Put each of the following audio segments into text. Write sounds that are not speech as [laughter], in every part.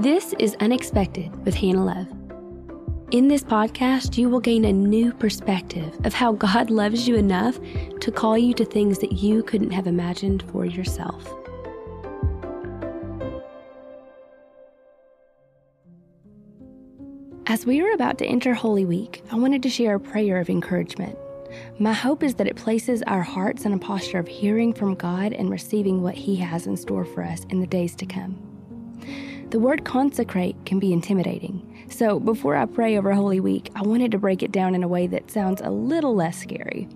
This is Unexpected with Hannah Love. In this podcast, you will gain a new perspective of how God [laughs] loves you enough to call you to things that you couldn't have imagined for yourself. As we are about to enter Holy Week, I wanted to share a prayer of encouragement. My hope is that it places our hearts in a posture of hearing from God and receiving what He has in store for us in the days to come. The word consecrate can be intimidating. So, before I pray over Holy Week, I wanted to break it down in a way that sounds a little less scary.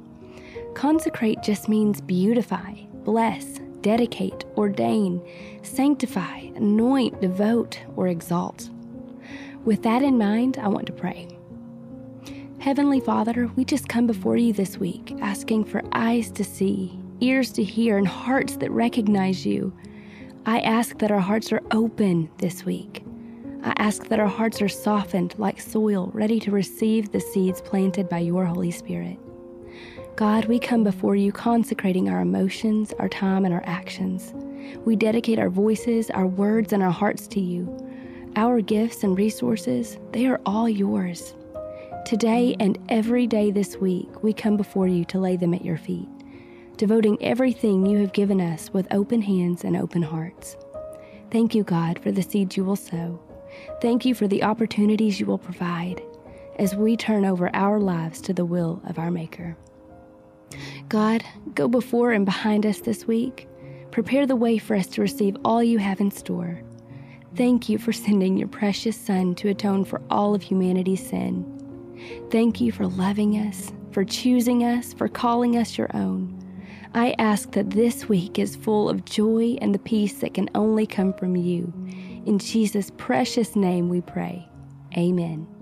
Consecrate just means beautify, bless, dedicate, ordain, sanctify, anoint, devote, or exalt. With that in mind, I want to pray. Heavenly Father, we just come before you this week asking for eyes to see, ears to hear, and hearts that recognize you I ask that our hearts are open this week. I ask that our hearts are softened like soil, ready to receive the seeds planted by your Holy Spirit. God, we come before you consecrating our emotions, our time, and our actions. We dedicate our voices, our words, and our hearts to you. Our gifts and resources, they are all yours. Today and every day this week, we come before you to lay them at your feet devoting everything you have given us with open hands and open hearts. Thank you, God, for the seeds you will sow. Thank you for the opportunities you will provide as we turn over our lives to the will of our Maker. God, go before and behind us this week. Prepare the way for us to receive all you have in store. Thank you for sending your precious Son to atone for all of humanity's sin. Thank you for loving us, for choosing us, for calling us your own. I ask that this week is full of joy and the peace that can only come from you. In Jesus' precious name we pray. Amen.